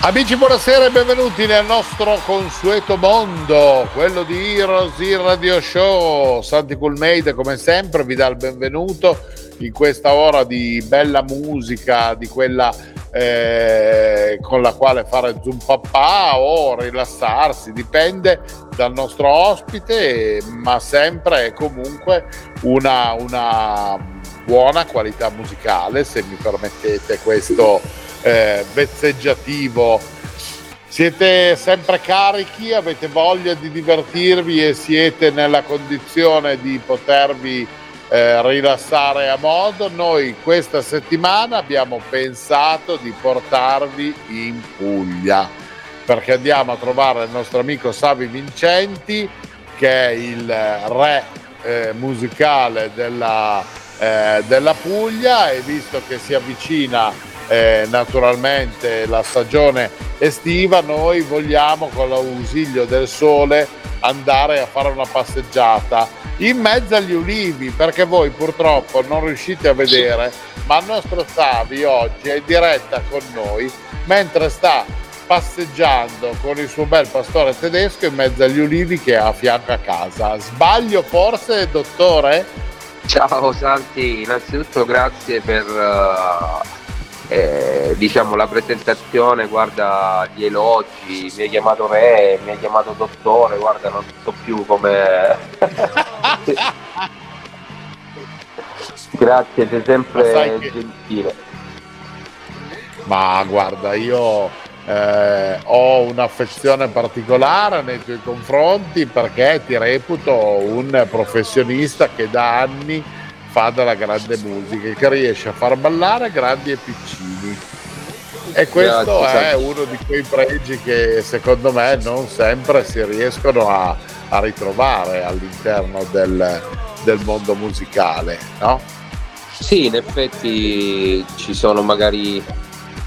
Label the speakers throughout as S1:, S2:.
S1: Amici, buonasera e benvenuti nel nostro consueto mondo, quello di Heroes in Radio Show. Santi Coolmade, come sempre, vi dà il benvenuto in questa ora di bella musica, di quella eh, con la quale fare zoom papà o rilassarsi, dipende dal nostro ospite, ma sempre e comunque una, una buona qualità musicale, se mi permettete questo eh, vezzeggiativo. Siete sempre carichi, avete voglia di divertirvi e siete nella condizione di potervi eh, rilassare a modo. Noi questa settimana abbiamo pensato di portarvi in Puglia perché andiamo a trovare il nostro amico Savi Vincenti che è il re eh, musicale della, eh, della Puglia e visto che si avvicina eh, naturalmente la stagione estiva, noi vogliamo con l'ausilio del sole andare a fare una passeggiata in mezzo agli ulivi perché voi purtroppo non riuscite a vedere, ma il nostro Savi oggi è in diretta con noi mentre sta passeggiando con il suo bel pastore tedesco in mezzo agli ulivi che ha a fianco a casa. Sbaglio forse, dottore?
S2: Ciao Santi, innanzitutto grazie per uh, eh, diciamo, la presentazione, guarda gli elogi, mi hai chiamato re, mi hai chiamato dottore, guarda non so più come... Grazie, sei sempre che... gentile.
S1: Ma guarda, io eh, ho un'affezione particolare nei tuoi confronti perché ti reputo un professionista che da anni fa della grande musica, che riesce a far ballare grandi e piccini. E questo è uno di quei pregi che secondo me non sempre si riescono a, a ritrovare all'interno del, del mondo musicale, no?
S2: Sì, in effetti ci sono magari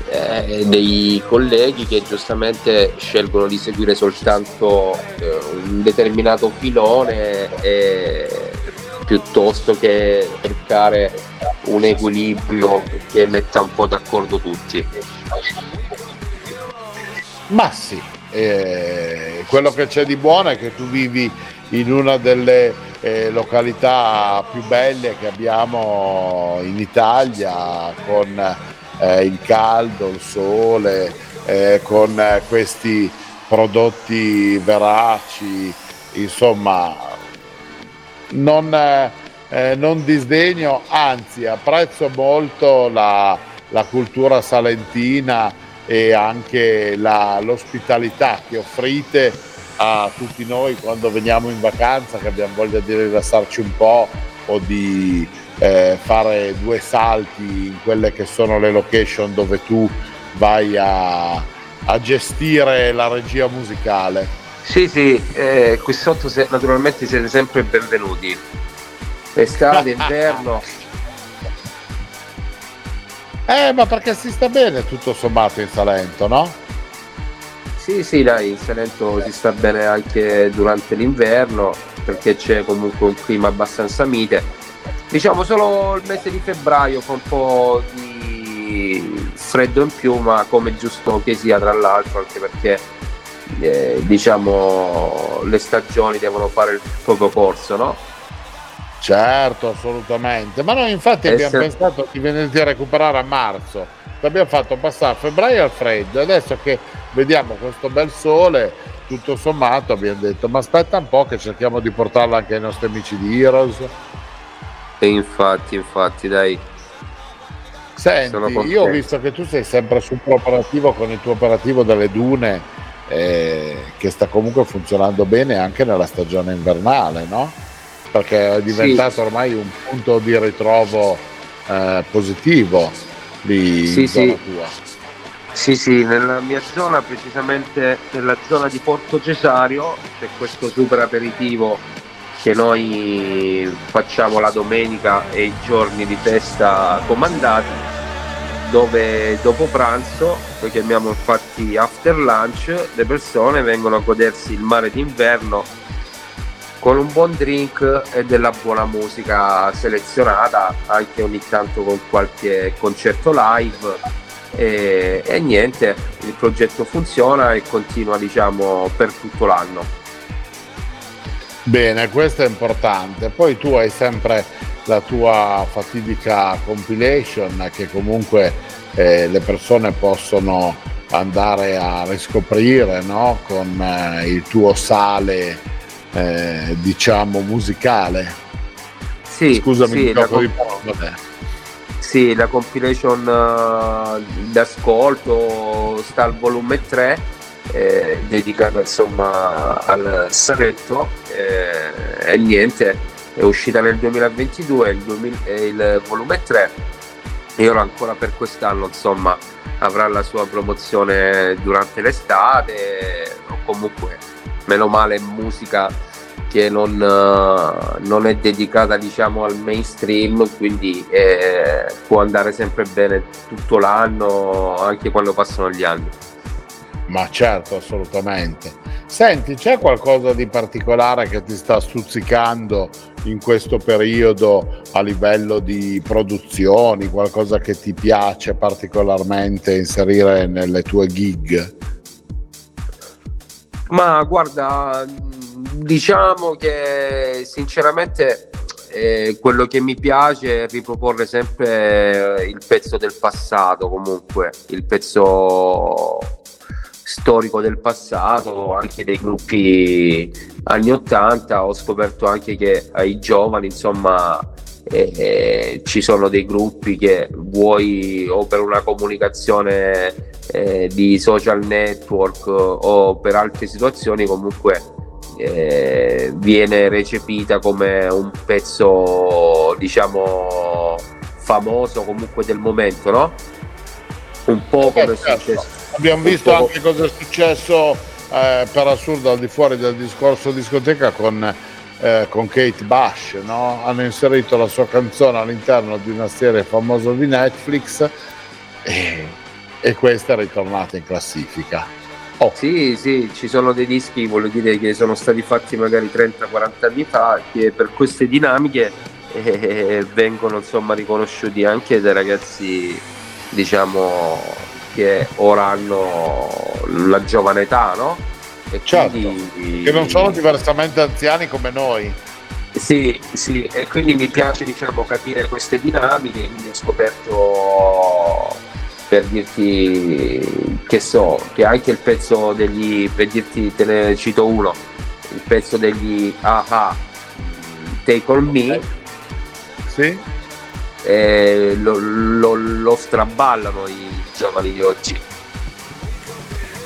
S2: eh, dei colleghi che giustamente scelgono di seguire soltanto eh, un determinato filone e piuttosto che cercare un equilibrio che metta un po' d'accordo tutti.
S1: Ma sì, eh, quello che c'è di buono è che tu vivi in una delle eh, località più belle che abbiamo in Italia con eh, il caldo, il sole, eh, con questi prodotti veraci, insomma non, eh, non disdegno, anzi apprezzo molto la, la cultura salentina e anche la, l'ospitalità che offrite a tutti noi quando veniamo in vacanza, che abbiamo voglia di rilassarci un po' o di eh, fare due salti in quelle che sono le location dove tu vai a, a gestire la regia musicale.
S2: Sì, sì, eh, qui sotto se, naturalmente siete sempre benvenuti. Estate, inverno.
S1: Eh, ma perché si sta bene tutto sommato in Salento, no?
S2: Sì, sì, dai, in Salento si sta bene anche durante l'inverno perché c'è comunque un clima abbastanza mite. Diciamo solo il mese di febbraio fa un po' di freddo in più, ma come giusto che sia tra l'altro, anche perché eh, diciamo le stagioni devono fare il proprio corso, no?
S1: Certo, assolutamente. Ma noi infatti e abbiamo se... pensato di venirti a recuperare a marzo. Ti abbiamo fatto passare febbraio al freddo. Adesso che vediamo questo bel sole, tutto sommato abbiamo detto ma aspetta un po' che cerchiamo di portarlo anche ai nostri amici di Heroes.
S2: E infatti, infatti, dai.
S1: Senti, io ho visto che tu sei sempre super operativo con il tuo operativo delle dune eh, che sta comunque funzionando bene anche nella stagione invernale, no? Perché è diventato sì. ormai un punto di ritrovo eh, positivo di
S2: sì,
S1: zona
S2: sì.
S1: tua.
S2: Sì, sì, nella mia zona, precisamente nella zona di Porto Cesario, c'è questo super aperitivo che noi facciamo la domenica e i giorni di festa comandati, dove dopo pranzo, lo chiamiamo infatti after lunch, le persone vengono a godersi il mare d'inverno con un buon drink e della buona musica selezionata, anche ogni tanto con qualche concerto live e, e niente, il progetto funziona e continua diciamo per tutto l'anno.
S1: Bene, questo è importante. Poi tu hai sempre la tua fatidica compilation che comunque eh, le persone possono andare a riscoprire no? con eh, il tuo sale eh, diciamo musicale.
S2: Sì, Scusami, sì, un po' di parole. Sì, la compilation uh, d'ascolto sta al volume 3, eh, dedicata insomma al Saretto eh, e niente, è uscita nel 2022 il, 2000, il volume 3 e ora ancora per quest'anno insomma avrà la sua promozione durante l'estate o comunque meno male musica che non, uh, non, è dedicata diciamo al mainstream quindi eh, può andare sempre bene tutto l'anno anche quando passano gli anni.
S1: Ma certo assolutamente senti c'è qualcosa di particolare che ti sta stuzzicando in questo periodo a livello di produzioni? Qualcosa che ti piace particolarmente inserire nelle tue gig?
S2: Ma guarda diciamo che sinceramente eh, quello che mi piace è riproporre sempre il pezzo del passato, comunque il pezzo storico del passato, anche dei gruppi anni 80. Ho scoperto anche che ai giovani, insomma, eh, eh, ci sono dei gruppi che vuoi o per una comunicazione eh, di social network o per altre situazioni comunque eh, viene recepita come un pezzo diciamo famoso comunque del momento no? un po' come certo. è successo
S1: abbiamo visto anche cosa è successo eh, per assurdo al di fuori del discorso discoteca con, eh, con Kate Bush no? hanno inserito la sua canzone all'interno di una serie famosa di Netflix e, e questa è ritornata in classifica
S2: Oh. Sì, sì, ci sono dei dischi, voglio dire, che sono stati fatti magari 30-40 anni fa, che per queste dinamiche eh, vengono insomma riconosciuti anche dai ragazzi, diciamo, che ora hanno la giovane età, no?
S1: E certo, quindi... che non sono diversamente anziani come noi.
S2: Sì, sì, e quindi mi piace diciamo, capire queste dinamiche, quindi ho scoperto per dirti che so, che anche il pezzo degli, per dirti, te ne cito uno, il pezzo degli AHA, Take On Me,
S1: sì.
S2: eh, lo, lo, lo straballano i giovani di oggi.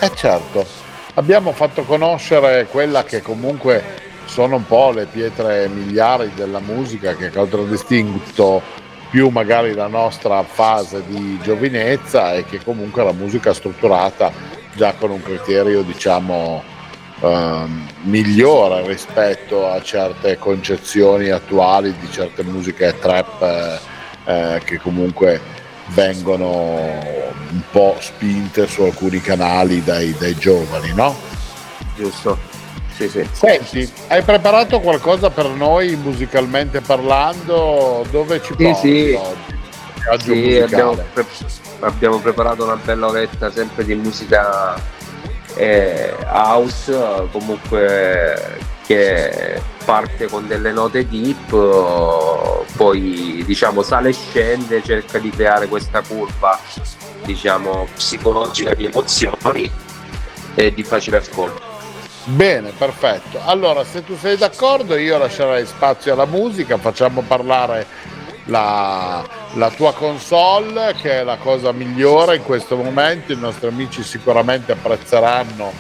S1: Eh certo, abbiamo fatto conoscere quella che comunque sono un po' le pietre miliari della musica che contraddistinto più magari la nostra fase di giovinezza e che comunque la musica strutturata già con un criterio diciamo ehm, migliore rispetto a certe concezioni attuali di certe musiche trap eh, eh, che comunque vengono un po' spinte su alcuni canali dai, dai giovani, no?
S2: Giusto. Sì, sì.
S1: Senti, hai preparato qualcosa per noi musicalmente parlando? Dove ci
S2: porti sì, oggi? Sì, abbiamo, pre- abbiamo, preparato una bella oretta sempre di musica eh, house, comunque che parte con delle note deep, poi diciamo sale e scende, cerca di creare questa curva diciamo psicologica di emozioni e di facile ascolto.
S1: Bene, perfetto. Allora, se tu sei d'accordo, io lascerei spazio alla musica, facciamo parlare la, la, tua console, che è la cosa migliore in questo momento. I nostri amici sicuramente apprezzeranno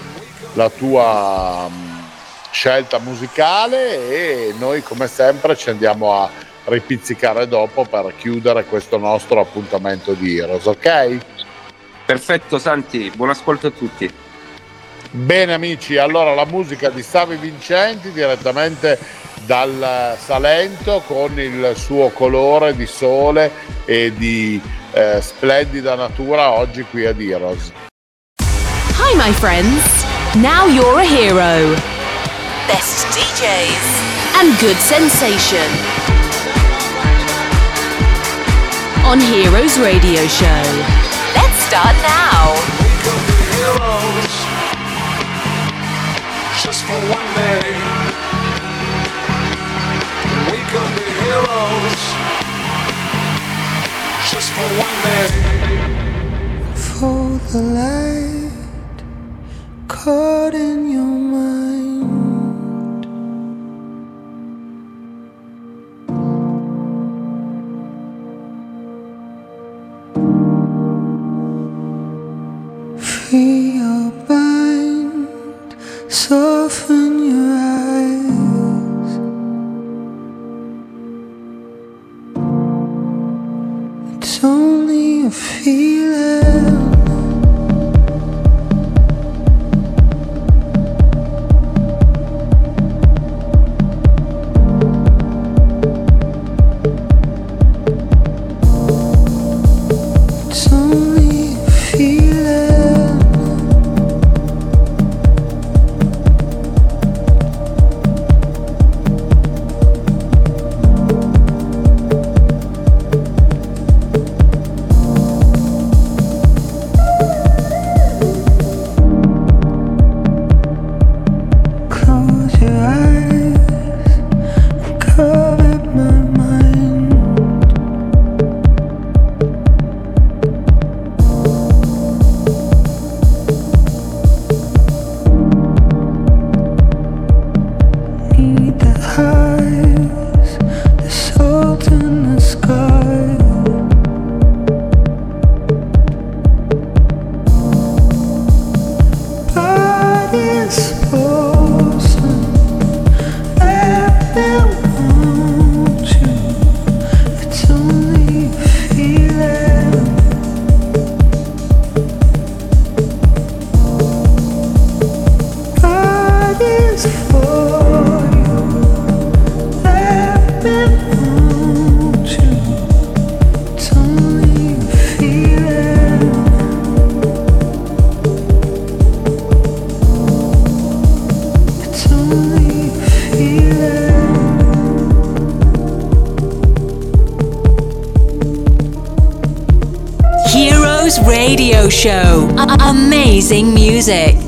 S1: la tua um, scelta musicale e noi, come sempre, ci andiamo a ripizzicare dopo per chiudere questo nostro appuntamento di Heroes, ok?
S2: Perfetto Santi, buon ascolto a tutti.
S1: Bene amici, allora la musica di Savi Vincenti direttamente dal Salento con il suo colore di sole e di eh, splendida natura oggi qui ad Heroes.
S3: Hi my friends, now you're a hero. Best DJs and good sensation. On Heroes Radio Show. Let's start now. just for one day. Heroes just for one day. For the light caught in your mind. Free your mind soften only a
S4: amazing music.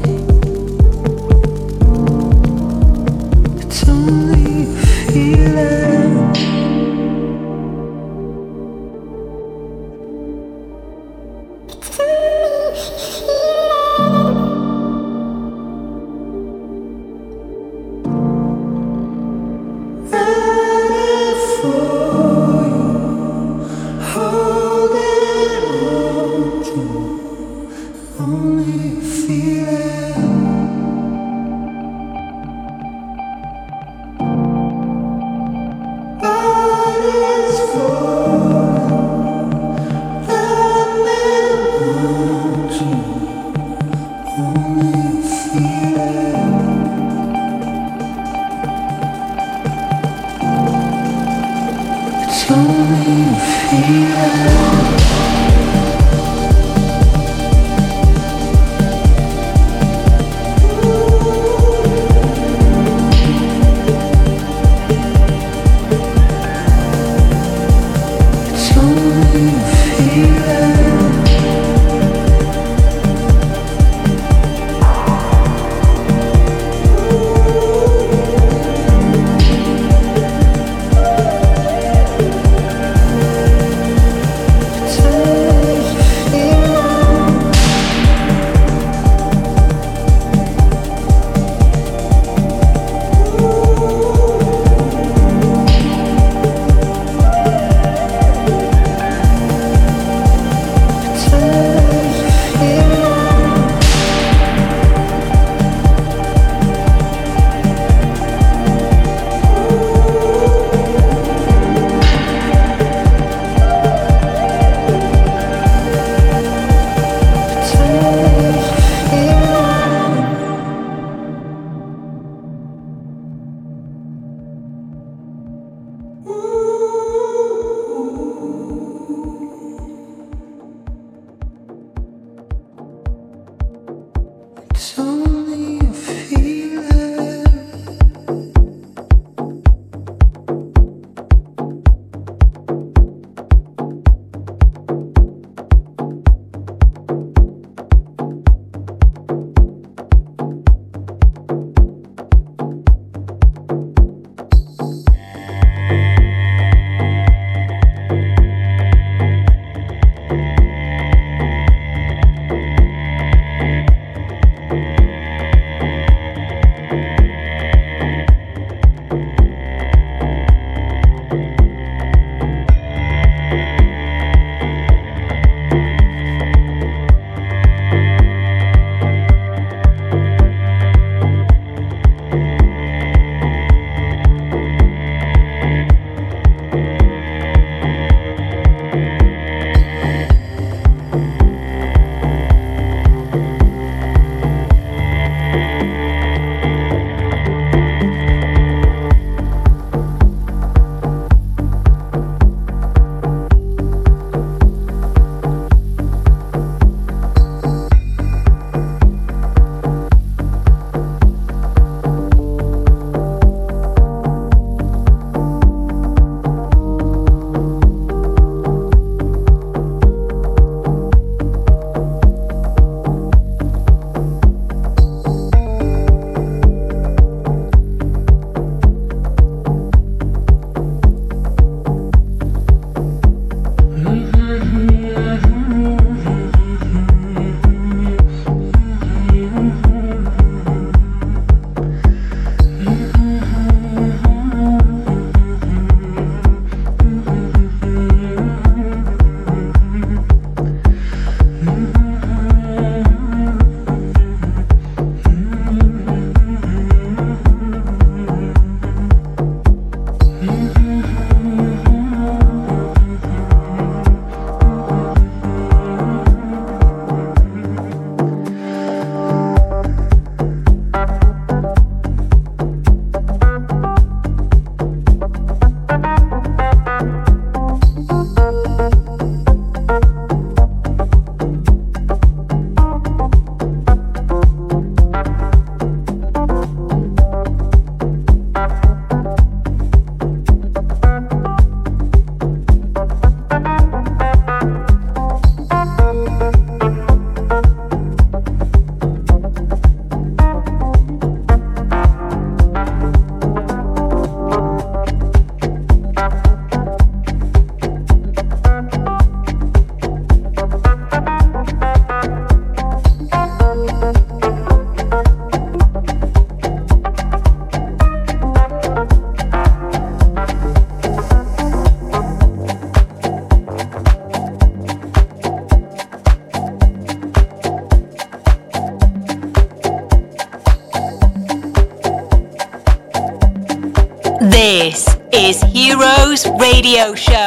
S5: Radio Show.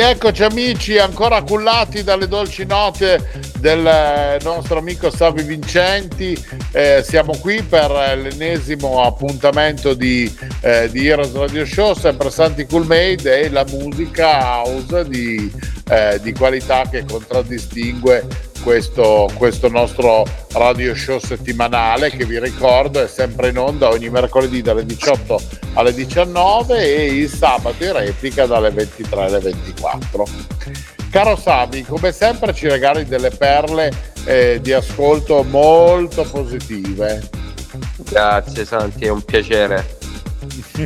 S1: Rieccoci amici, ancora cullati dalle dolci note del nostro amico Savi Vincenti. Eh, siamo qui per l'ennesimo appuntamento di, eh, di Heroes Radio Show, sempre Santi Cool Made e la musica house di, eh, di qualità che contraddistingue questo, questo, nostro radio show settimanale che vi ricordo è sempre in onda ogni mercoledì dalle 18 alle 19 e il sabato in replica dalle 23 alle 24. Caro Sami, come sempre ci regali delle perle eh, di ascolto molto positive.
S2: Grazie Santi, è un piacere.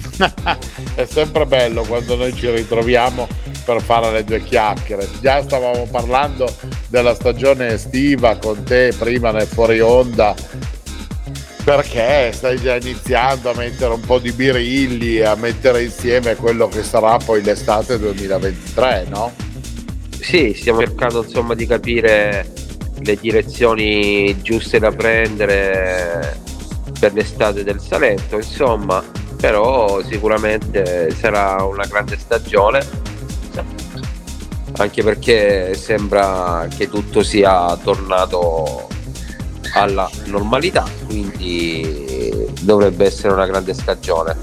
S1: è sempre bello quando noi ci ritroviamo per fare le due chiacchiere. Già stavamo parlando della stagione estiva con te prima nel fuori onda perché stai già iniziando a mettere un po' di birilli a mettere insieme quello che sarà poi l'estate 2023, no?
S2: Sì, stiamo cercando insomma di capire le direzioni giuste da prendere per l'estate del Salento, insomma, però sicuramente sarà una grande stagione. Anche perché sembra che tutto sia tornato alla normalità, quindi dovrebbe essere una grande stagione.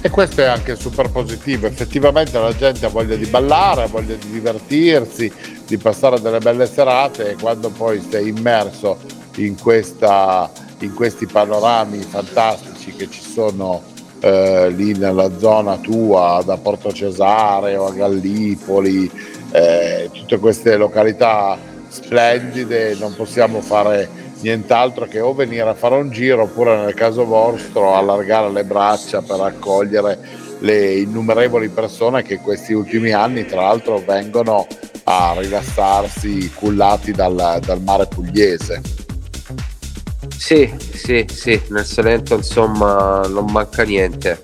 S1: E questo è anche super positivo, effettivamente la gente ha voglia di ballare, ha voglia di divertirsi, di passare delle belle serate. E quando poi sei immerso in, questa, in questi panorami fantastici che ci sono eh, lì nella zona tua, da Porto Cesare o a Gallipoli, eh, tutte queste località splendide, non possiamo fare nient'altro che o venire a fare un giro oppure nel caso vostro allargare le braccia per accogliere le innumerevoli persone che questi ultimi anni tra l'altro vengono a rilassarsi cullati dal, dal mare pugliese.
S2: Sì, sì, sì, nel Salento insomma non manca niente.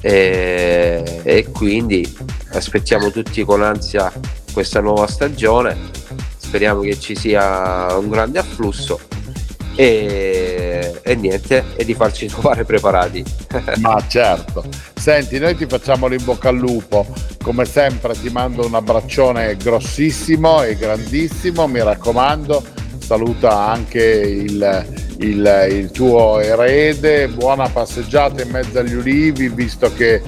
S2: E, e quindi aspettiamo tutti con ansia questa nuova stagione, speriamo che ci sia un grande afflusso. E, e niente, e di farci trovare preparati.
S1: Ma certo. Senti, noi ti facciamo l'in bocca al lupo, come sempre ti mando un abbraccione grossissimo e grandissimo, mi raccomando, saluta anche il, il, il tuo erede, buona passeggiata in mezzo agli ulivi, visto che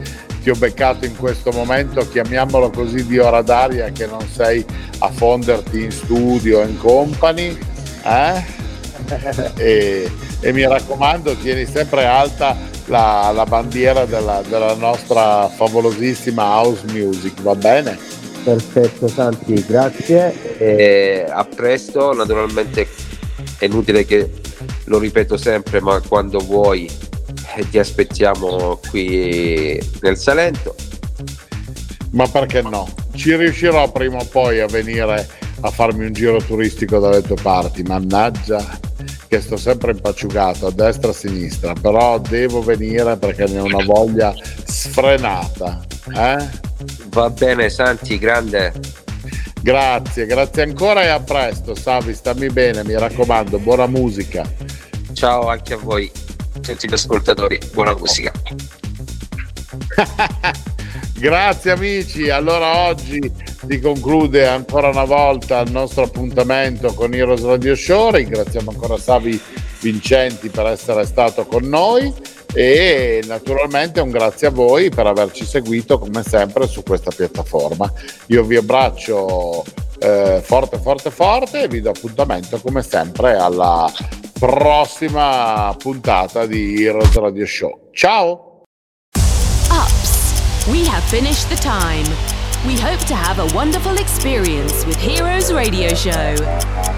S1: ti ho beccato in questo momento, chiamiamolo così, di ora d'aria che non sei a fonderti in studio, in company. Eh? e, e, mi raccomando, tieni sempre alta la, la bandiera della, della nostra favolosissima house music, va bene?
S2: Perfetto Santi, grazie. E a presto, naturalmente è inutile che lo ripeto sempre, ma quando vuoi eh, ti aspettiamo qui nel Salento.
S1: Ma perché no? Ci riuscirò prima o poi a venire a farmi un giro turistico dalle tue parti, mannaggia che sto sempre impacciugato a destra e a sinistra, però devo venire perché ne ho una voglia sfrenata. Eh?
S2: Va bene Santi, grande.
S1: Grazie, grazie ancora e a presto, Savi, stammi bene, mi raccomando, buona musica.
S2: Ciao anche a voi, tutti gli ascoltatori, buona musica.
S1: Grazie amici, allora oggi si conclude ancora una volta il nostro appuntamento con Heroes Radio Show, ringraziamo ancora Savi Vincenti per essere stato con noi e naturalmente un grazie a voi per averci seguito come sempre su questa piattaforma. Io vi abbraccio eh, forte forte forte e vi do appuntamento come sempre alla prossima puntata di Heroes Radio Show. Ciao!
S6: We have finished the time. We hope to have a wonderful experience with Heroes Radio Show.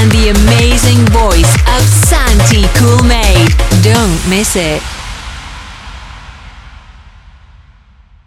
S7: And the amazing voice of Santi Coolmade. Don't miss it.